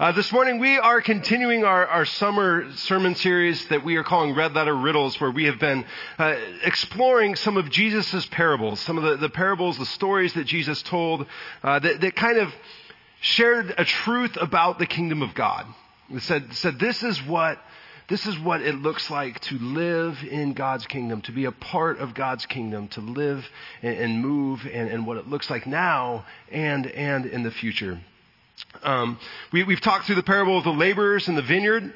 Uh, this morning we are continuing our, our summer sermon series that we are calling Red Letter Riddles, where we have been uh, exploring some of Jesus' parables, some of the, the, parables, the stories that Jesus told uh, that, that, kind of shared a truth about the kingdom of God. It said, said this is what this is what it looks like to live in God's kingdom, to be a part of God's kingdom, to live and, and move, and, and what it looks like now and and in the future. Um, we, we've talked through the parable of the laborers in the vineyard,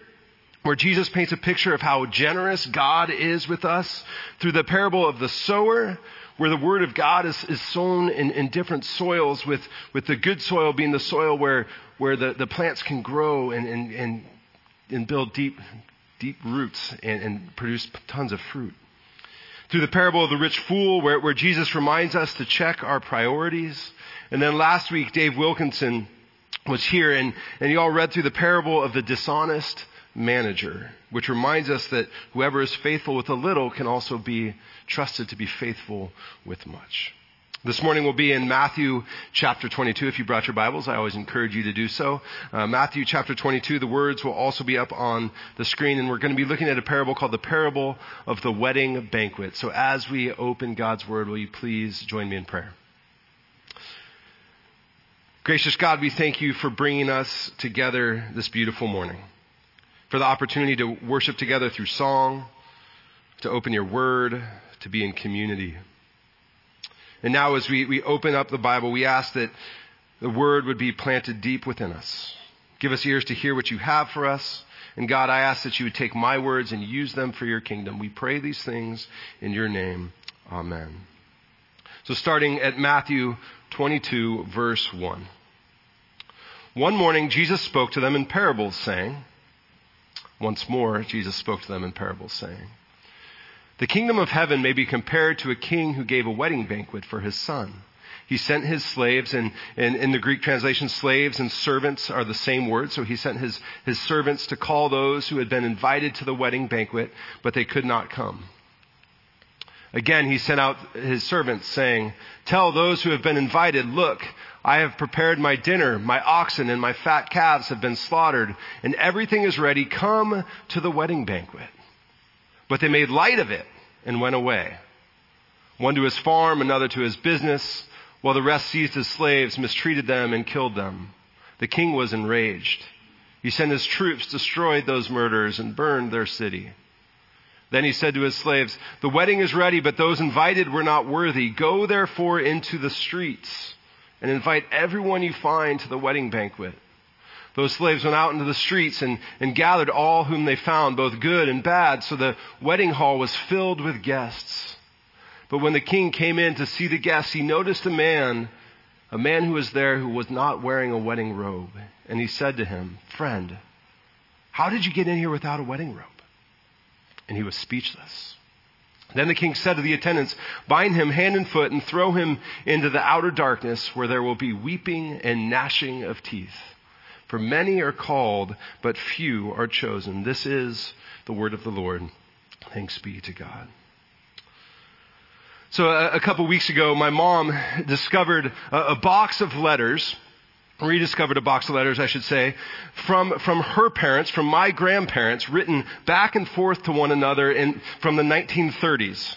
where Jesus paints a picture of how generous God is with us. Through the parable of the sower, where the word of God is, is sown in, in different soils, with, with the good soil being the soil where, where the, the plants can grow and, and, and, and build deep, deep roots and, and produce tons of fruit. Through the parable of the rich fool, where, where Jesus reminds us to check our priorities. And then last week, Dave Wilkinson was here and, and you all read through the parable of the dishonest manager, which reminds us that whoever is faithful with a little can also be trusted to be faithful with much. This morning we'll be in Matthew chapter 22. If you brought your Bibles, I always encourage you to do so. Uh, Matthew chapter 22, the words will also be up on the screen, and we're going to be looking at a parable called the parable of the wedding banquet. So as we open God's word, will you please join me in prayer? Gracious God, we thank you for bringing us together this beautiful morning, for the opportunity to worship together through song, to open your word, to be in community. And now, as we, we open up the Bible, we ask that the word would be planted deep within us. Give us ears to hear what you have for us. And God, I ask that you would take my words and use them for your kingdom. We pray these things in your name. Amen. So starting at Matthew 22, verse 1. One morning, Jesus spoke to them in parables, saying, Once more, Jesus spoke to them in parables, saying, The kingdom of heaven may be compared to a king who gave a wedding banquet for his son. He sent his slaves, and, in the Greek translation, slaves and servants are the same word. So he sent his, his servants to call those who had been invited to the wedding banquet, but they could not come. Again, he sent out his servants saying, Tell those who have been invited, look, I have prepared my dinner. My oxen and my fat calves have been slaughtered, and everything is ready. Come to the wedding banquet. But they made light of it and went away. One to his farm, another to his business, while the rest seized his slaves, mistreated them, and killed them. The king was enraged. He sent his troops, destroyed those murderers, and burned their city. Then he said to his slaves, The wedding is ready, but those invited were not worthy. Go therefore into the streets and invite everyone you find to the wedding banquet. Those slaves went out into the streets and, and gathered all whom they found, both good and bad, so the wedding hall was filled with guests. But when the king came in to see the guests, he noticed a man, a man who was there who was not wearing a wedding robe. And he said to him, Friend, how did you get in here without a wedding robe? And he was speechless. Then the king said to the attendants, Bind him hand and foot and throw him into the outer darkness where there will be weeping and gnashing of teeth. For many are called, but few are chosen. This is the word of the Lord. Thanks be to God. So a, a couple weeks ago, my mom discovered a, a box of letters rediscovered a box of letters, I should say, from, from her parents, from my grandparents, written back and forth to one another in, from the 1930s.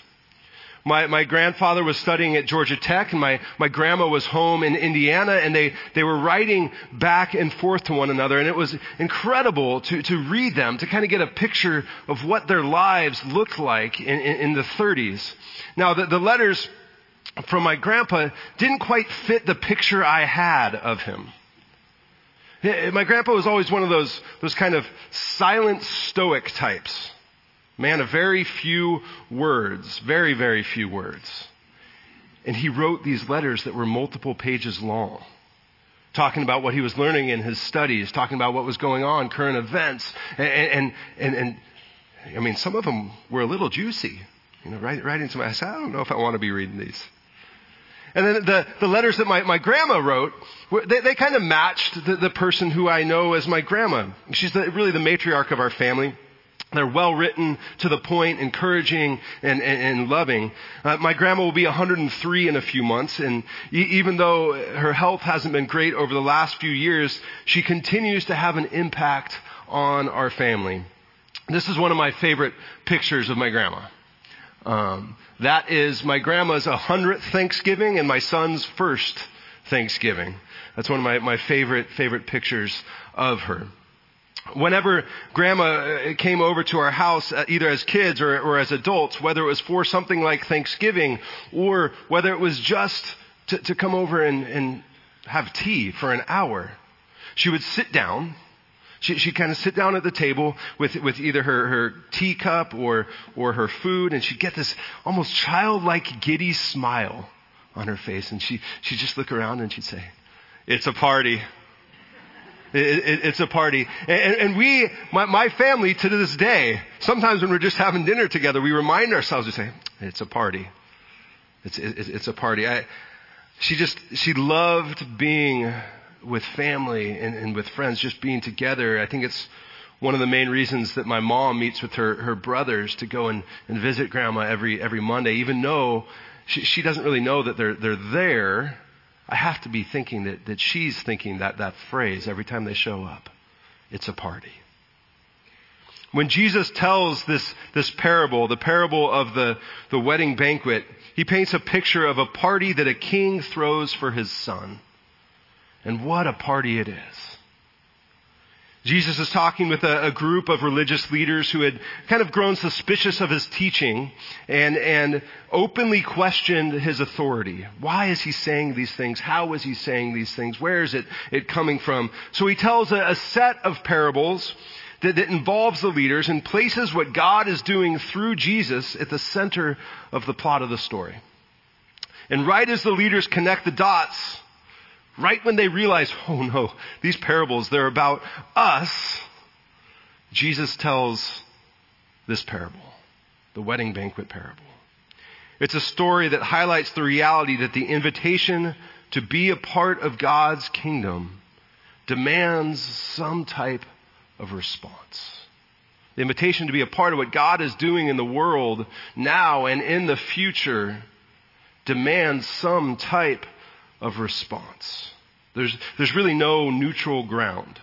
My, my grandfather was studying at Georgia Tech and my, my grandma was home in Indiana and they, they were writing back and forth to one another and it was incredible to, to read them, to kind of get a picture of what their lives looked like in, in, in the 30s. Now the, the letters from my grandpa didn't quite fit the picture I had of him. Eh, my grandpa was always one of those, those kind of silent stoic types. Man of very few words, very, very few words. And he wrote these letters that were multiple pages long, talking about what he was learning in his studies, talking about what was going on, current events. And, and, and, and I mean, some of them were a little juicy. You know, writing some, I said, I don't know if I want to be reading these. And then the, the letters that my, my grandma wrote, they, they kind of matched the, the person who I know as my grandma. She's the, really the matriarch of our family. They're well written, to the point, encouraging, and, and, and loving. Uh, my grandma will be 103 in a few months, and e- even though her health hasn't been great over the last few years, she continues to have an impact on our family. This is one of my favorite pictures of my grandma. Um, that is my grandma's 100th Thanksgiving and my son's first Thanksgiving. That's one of my, my favorite, favorite pictures of her. Whenever grandma uh, came over to our house, uh, either as kids or, or as adults, whether it was for something like Thanksgiving or whether it was just to, to come over and, and have tea for an hour, she would sit down. She, she'd kind of sit down at the table with, with either her, her teacup or, or her food, and she'd get this almost childlike, giddy smile on her face. And she, she'd just look around and she'd say, It's a party. It, it, it's a party. And, and we, my, my, family to this day, sometimes when we're just having dinner together, we remind ourselves to say, it's a party. It's, it's a party. I, she just, she loved being with family and, and with friends, just being together. I think it's one of the main reasons that my mom meets with her, her brothers to go and, and visit grandma every, every Monday, even though she, she doesn't really know that they're, they're there I have to be thinking that, that she's thinking that, that phrase every time they show up. It's a party. When Jesus tells this, this parable, the parable of the, the wedding banquet, he paints a picture of a party that a king throws for his son. And what a party it is. Jesus is talking with a, a, group of religious leaders who had kind of grown suspicious of his teaching and, and openly questioned his authority. Why is he saying these things? How is he saying these things? Where is it, it coming from? So he tells a, a set of parables that, that involves the leaders and places what God is doing through Jesus at the center of the plot of the story. And right as the leaders connect the dots, Right when they realize, oh no, these parables, they're about us, Jesus tells this parable, the wedding banquet parable. It's a story that highlights the reality that the invitation to be a part of God's kingdom demands some type of response. The invitation to be a part of what God is doing in the world now and in the future demands some type of response. There's, there's really no neutral ground.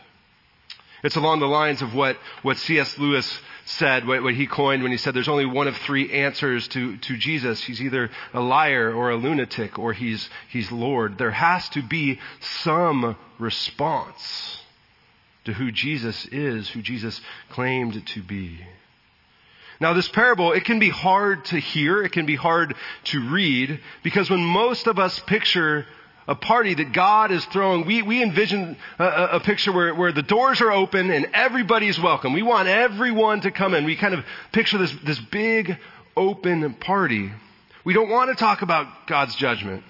It's along the lines of what, what C.S. Lewis said, what, what, he coined when he said there's only one of three answers to, to Jesus. He's either a liar or a lunatic or he's, he's Lord. There has to be some response to who Jesus is, who Jesus claimed to be. Now this parable, it can be hard to hear, it can be hard to read, because when most of us picture a party that God is throwing. We, we envision a, a, picture where, where the doors are open and everybody's welcome. We want everyone to come in. We kind of picture this, this big open party. We don't want to talk about God's judgment.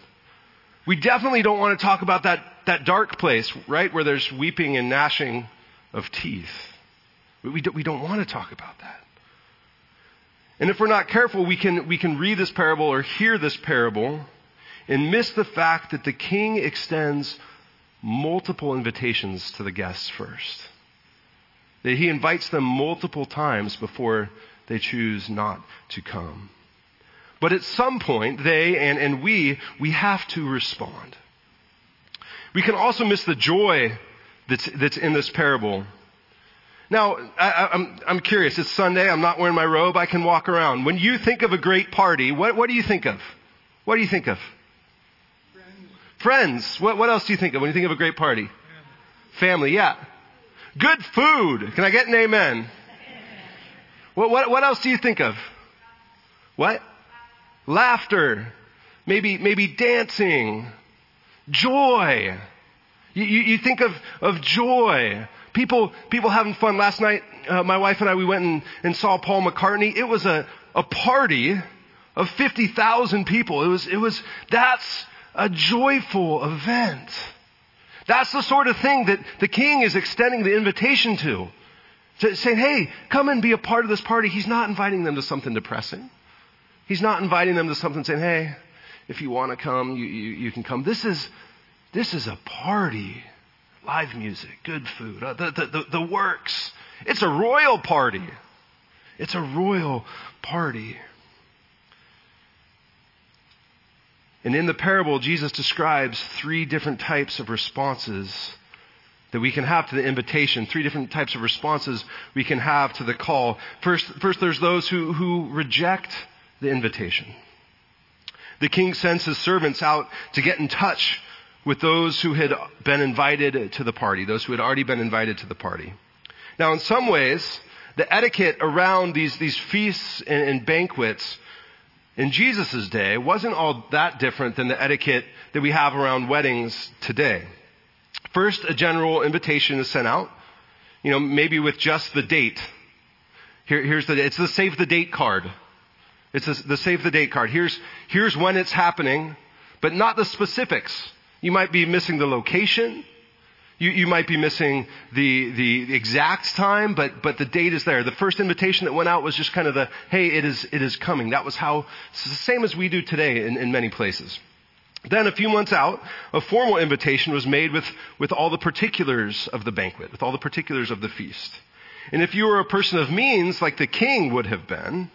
We definitely don't want to talk about that, that dark place, right, where there's weeping and gnashing of teeth. We, we don't want to talk about that. And if we're not careful, we can, we can read this parable or hear this parable and miss the fact that the king extends multiple invitations to the guests first. That he invites them multiple times before they choose not to come. But at some point, they and, and we, we have to respond. We can also miss the joy that's, that's in this parable. Now, I, I'm, I'm curious. It's Sunday. I'm not wearing my robe. I can walk around. When you think of a great party, what, what do you think of? What do you think of? Friends. What, what else do you think of when you think of a great party? Family, yeah. Good food. Can I get an amen? What, what, what else do you think of? What? Laughter. Maybe, maybe dancing. Joy. You, you, you think of, of joy. People, people having fun. Last night, uh, my wife and I, we went and, and saw Paul McCartney. It was a, a party of 50,000 people. It was, it was, that's, a joyful event. That's the sort of thing that the king is extending the invitation to. to saying, hey, come and be a part of this party. He's not inviting them to something depressing. He's not inviting them to something saying, hey, if you want to come, you, you, you can come. This is, this is a party. Live music, good food, uh, the, the, the, the works. It's a royal party. It's a royal party. And in the parable, Jesus describes three different types of responses that we can have to the invitation, three different types of responses we can have to the call. First, first there's those who, who reject the invitation. The king sends his servants out to get in touch with those who had been invited to the party, those who had already been invited to the party. Now, in some ways, the etiquette around these, these feasts and, and banquets in Jesus' day wasn't all that different than the etiquette that we have around weddings today. First, a general invitation is sent out, you know, maybe with just the date. Here, here's the, it's the save the date card. It's the, the save the date card. Here's, here's when it's happening, but not the specifics. You might be missing the location. You, you might be missing the, the exact time, but, but the date is there. The first invitation that went out was just kind of the, hey, it is, it is coming. That was how, it's the same as we do today in, in many places. Then a few months out, a formal invitation was made with, with all the particulars of the banquet, with all the particulars of the feast. And if you were a person of means, like the king would have been,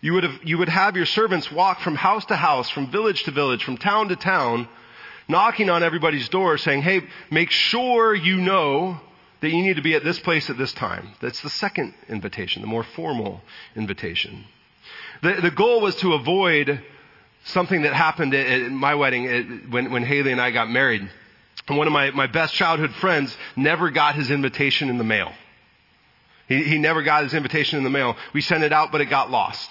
you would have, you would have your servants walk from house to house, from village to village, from town to town, knocking on everybody's door saying, hey, make sure you know that you need to be at this place at this time. That's the second invitation, the more formal invitation. The, the goal was to avoid something that happened at, at my wedding at, when, when Haley and I got married. And one of my, my best childhood friends never got his invitation in the mail. He, he never got his invitation in the mail. We sent it out, but it got lost.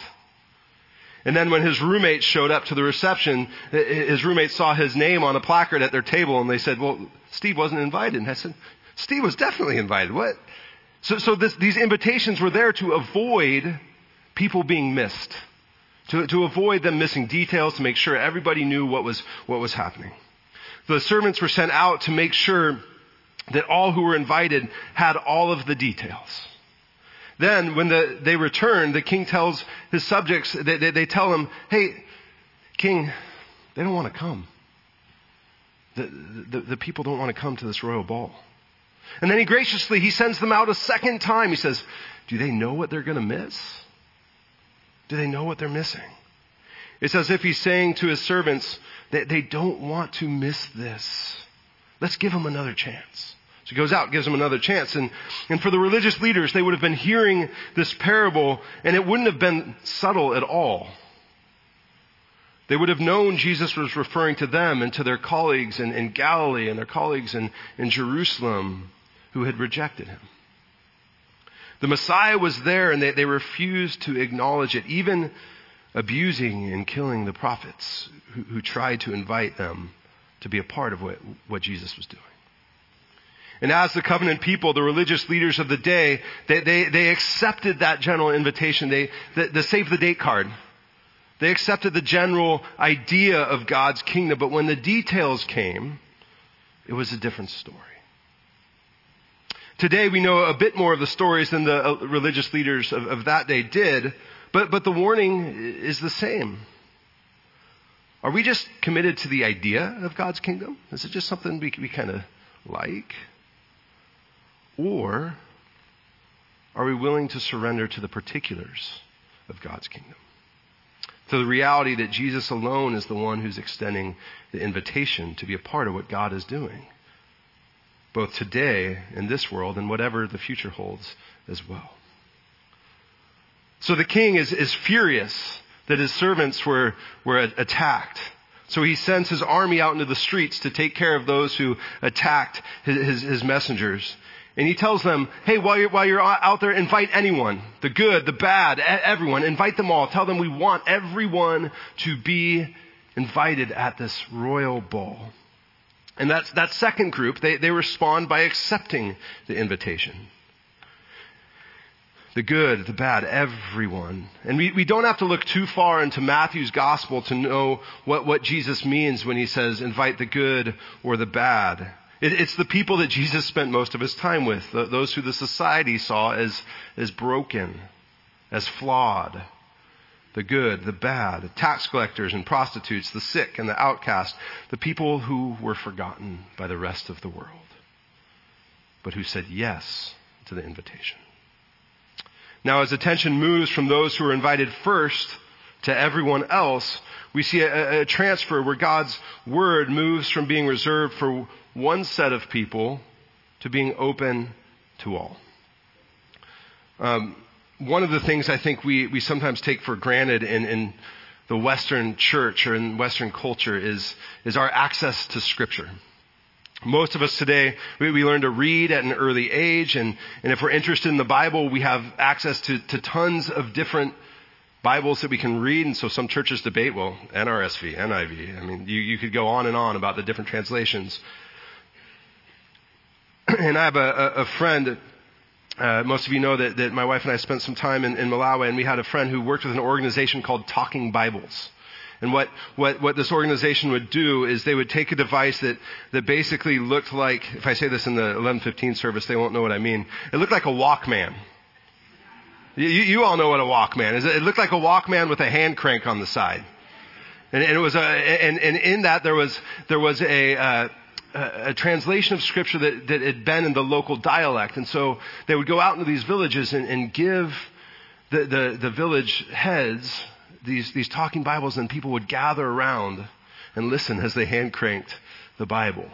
And then when his roommates showed up to the reception, his roommates saw his name on a placard at their table and they said, well, Steve wasn't invited. And I said, Steve was definitely invited. What? So, so this, these invitations were there to avoid people being missed. To, to avoid them missing details, to make sure everybody knew what was, what was happening. The servants were sent out to make sure that all who were invited had all of the details. Then, when the, they return, the king tells his subjects, they, they, they tell him, hey, king, they don't want to come. The, the, the people don't want to come to this royal ball. And then he graciously, he sends them out a second time. He says, do they know what they're going to miss? Do they know what they're missing? It's as if he's saying to his servants that they don't want to miss this. Let's give them another chance. So he goes out, gives them another chance. And, and for the religious leaders, they would have been hearing this parable, and it wouldn't have been subtle at all. They would have known Jesus was referring to them and to their colleagues in, in Galilee and their colleagues in, in Jerusalem who had rejected him. The Messiah was there and they, they refused to acknowledge it, even abusing and killing the prophets who, who tried to invite them to be a part of what, what Jesus was doing. And as the covenant people, the religious leaders of the day, they, they, they accepted that general invitation. They, the, the save the date card. They accepted the general idea of God's kingdom, but when the details came, it was a different story. Today we know a bit more of the stories than the uh, religious leaders of, of that day did, but, but the warning is the same. Are we just committed to the idea of God's kingdom? Is it just something we, we kind of like? Or are we willing to surrender to the particulars of God's kingdom? To the reality that Jesus alone is the one who's extending the invitation to be a part of what God is doing, both today in this world and whatever the future holds as well. So the king is, is furious that his servants were, were attacked. So he sends his army out into the streets to take care of those who attacked his, his, his messengers. And he tells them, hey, while you're, while you're out there, invite anyone. The good, the bad, everyone. Invite them all. Tell them we want everyone to be invited at this royal ball. And that's, that second group, they, they respond by accepting the invitation. The good, the bad, everyone. And we, we don't have to look too far into Matthew's gospel to know what, what Jesus means when he says invite the good or the bad. It's the people that Jesus spent most of his time with, those who the society saw as, as broken, as flawed, the good, the bad, tax collectors and prostitutes, the sick and the outcast, the people who were forgotten by the rest of the world, but who said yes to the invitation. Now, as attention moves from those who are invited first to everyone else, we see a, a transfer where God's word moves from being reserved for one set of people to being open to all. Um, one of the things I think we, we sometimes take for granted in, in the Western church or in Western culture is, is our access to Scripture. Most of us today, we, we learn to read at an early age, and, and if we're interested in the Bible, we have access to, to tons of different Bibles that we can read, and so some churches debate, well, NRSV, NIV. I mean, you, you could go on and on about the different translations. and I have a, a friend uh, most of you know that, that my wife and I spent some time in, in Malawi, and we had a friend who worked with an organization called Talking Bibles. And what, what, what this organization would do is they would take a device that, that basically looked like, if I say this in the 1115 service, they won't know what I mean. It looked like a Walkman. You, you all know what a Walkman is. It looked like a Walkman with a hand crank on the side. And, and it was a, and, and in that there was, there was a, uh, a, translation of scripture that, that had been in the local dialect. And so they would go out into these villages and, and give the, the, the village heads these, these talking Bibles, and people would gather around and listen as they hand cranked the Bible.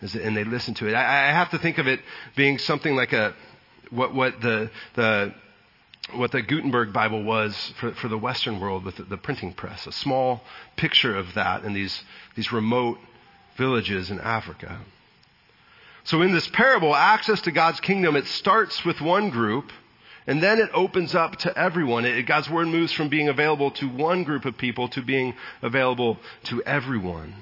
And they listened to it. I, I have to think of it being something like a, what, what the, the, what the Gutenberg Bible was for, for the Western world with the, the, printing press, a small picture of that in these, these remote villages in Africa. So in this parable, access to God's kingdom, it starts with one group and then it opens up to everyone. It, God's word moves from being available to one group of people to being available to everyone.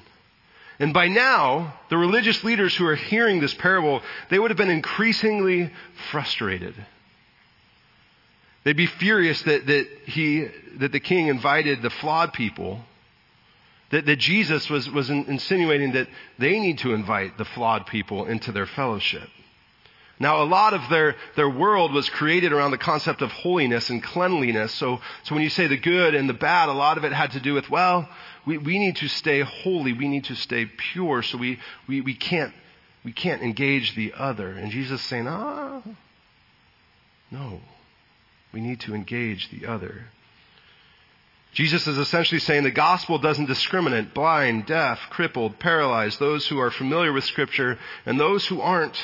And by now, the religious leaders who are hearing this parable, they would have been increasingly frustrated. They'd be furious that, that, he, that the king invited the flawed people that, that Jesus was, was insinuating that they need to invite the flawed people into their fellowship. Now, a lot of their, their world was created around the concept of holiness and cleanliness. So, so when you say the good and the bad, a lot of it had to do with, well, we, we need to stay holy. We need to stay pure. So we, we, we, can't, we can't engage the other. And Jesus saying, ah, no. We need to engage the other. Jesus is essentially saying the gospel doesn't discriminate blind, deaf, crippled, paralyzed, those who are familiar with Scripture, and those who aren't.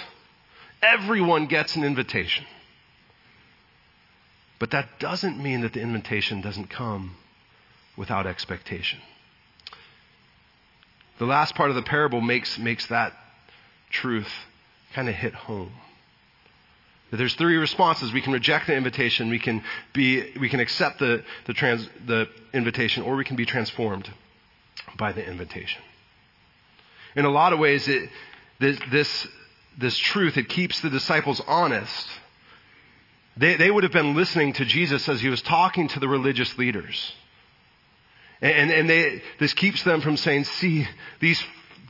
Everyone gets an invitation. But that doesn't mean that the invitation doesn't come without expectation. The last part of the parable makes, makes that truth kind of hit home. There's three responses. We can reject the invitation, we can, be, we can accept the, the, trans, the invitation, or we can be transformed by the invitation. In a lot of ways, it, this, this, this truth, it keeps the disciples honest. They, they would have been listening to Jesus as he was talking to the religious leaders. And, and they, this keeps them from saying, see, these,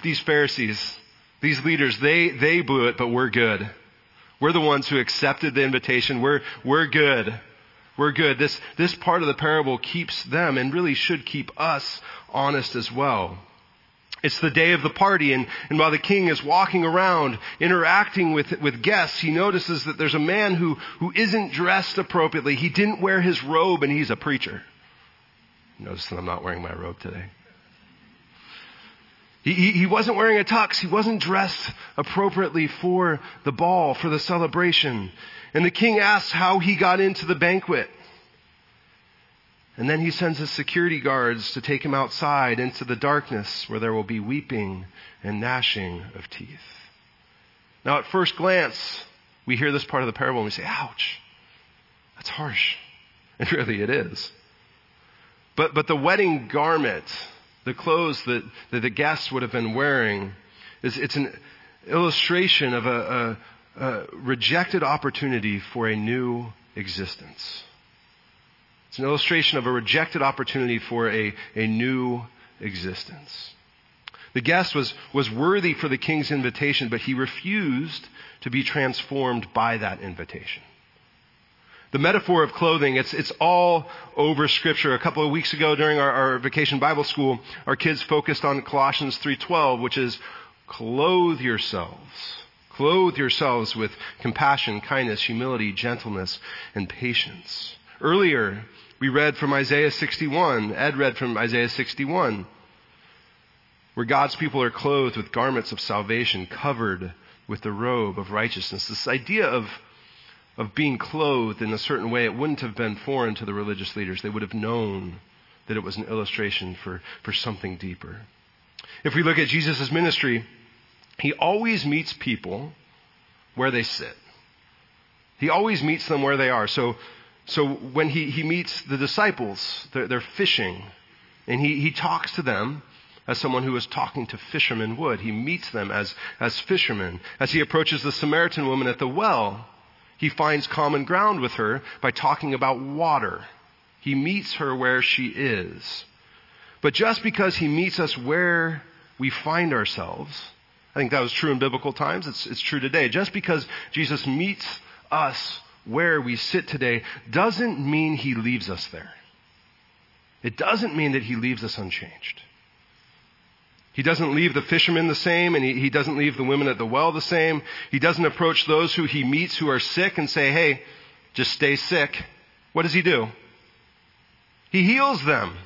these Pharisees, these leaders, they, they blew it, but we're good. We're the ones who accepted the invitation. We're, we're good. We're good. This, this part of the parable keeps them and really should keep us honest as well. It's the day of the party, and, and while the king is walking around interacting with, with guests, he notices that there's a man who, who isn't dressed appropriately. He didn't wear his robe, and he's a preacher. Notice that I'm not wearing my robe today. He, he, wasn't wearing a tux. He wasn't dressed appropriately for the ball, for the celebration. And the king asks how he got into the banquet. And then he sends his security guards to take him outside into the darkness where there will be weeping and gnashing of teeth. Now, at first glance, we hear this part of the parable and we say, ouch, that's harsh. And really it is. But, but the wedding garment the clothes that, that the guests would have been wearing, is, it's an illustration of a, a, a rejected opportunity for a new existence. It's an illustration of a rejected opportunity for a, a new existence. The guest was, was worthy for the king's invitation, but he refused to be transformed by that invitation. The metaphor of clothing, it's, it's all over scripture. A couple of weeks ago during our, our vacation Bible school, our kids focused on Colossians 3.12, which is clothe yourselves. Clothe yourselves with compassion, kindness, humility, gentleness, and patience. Earlier, we read from Isaiah 61. Ed read from Isaiah 61, where God's people are clothed with garments of salvation, covered with the robe of righteousness. This idea of, of being clothed in a certain way, it wouldn't have been foreign to the religious leaders. They would have known that it was an illustration for, for something deeper. If we look at Jesus' ministry, he always meets people where they sit. He always meets them where they are. So, so when he, he meets the disciples, they're, they're fishing, and he, he talks to them as someone who is talking to fishermen would. He meets them as, as fishermen. As he approaches the Samaritan woman at the well, he finds common ground with her by talking about water. He meets her where she is. But just because he meets us where we find ourselves, I think that was true in biblical times. It's, it's true today. Just because Jesus meets us where we sit today doesn't mean he leaves us there. It doesn't mean that he leaves us unchanged. He doesn't leave the fishermen the same, and he, he doesn't leave the women at the well the same. He doesn't approach those who he meets who are sick and say, hey, just stay sick. What does he do? He heals them.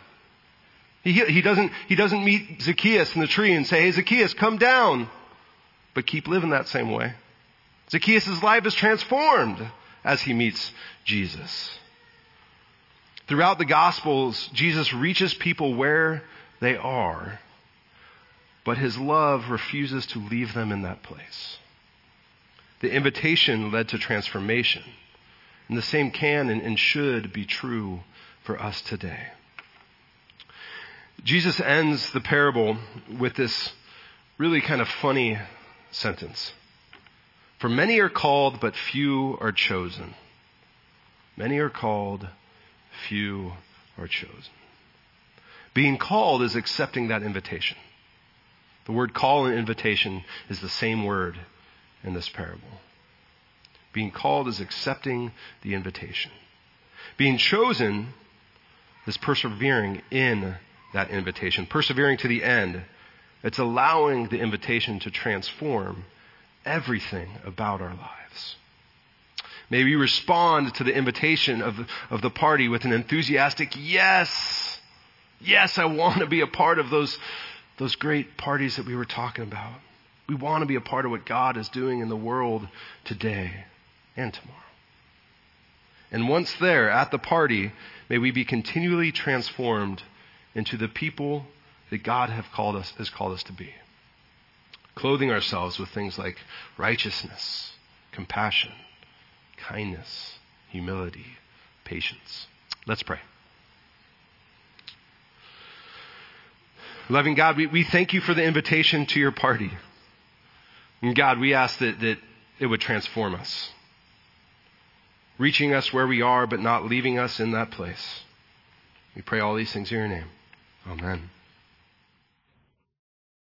He, he, doesn't, he doesn't meet Zacchaeus in the tree and say, hey, Zacchaeus, come down but keep living that same way. Zacchaeus' life is transformed as he meets Jesus. Throughout the Gospels, Jesus reaches people where they are, but his love refuses to leave them in that place. The invitation led to transformation, and the same can and should be true for us today. Jesus ends the parable with this really kind of funny sentence. For many are called, but few are chosen. Many are called, few are chosen. Being called is accepting that invitation. The word call and invitation is the same word in this parable. Being called is accepting the invitation. Being chosen is persevering in that invitation, persevering to the end it's allowing the invitation to transform everything about our lives. May we respond to the invitation of, of the party with an enthusiastic yes. Yes, I want to be a part of those, those great parties that we were talking about. We want to be a part of what God is doing in the world today and tomorrow. And once there at the party, may we be continually transformed into the people that God have called us, has called us to be. Clothing ourselves with things like righteousness, compassion, kindness, humility, patience. Let's pray. Loving God, we, we thank you for the invitation to your party. And God, we ask that, that it would transform us, reaching us where we are, but not leaving us in that place. We pray all these things in your name. Amen.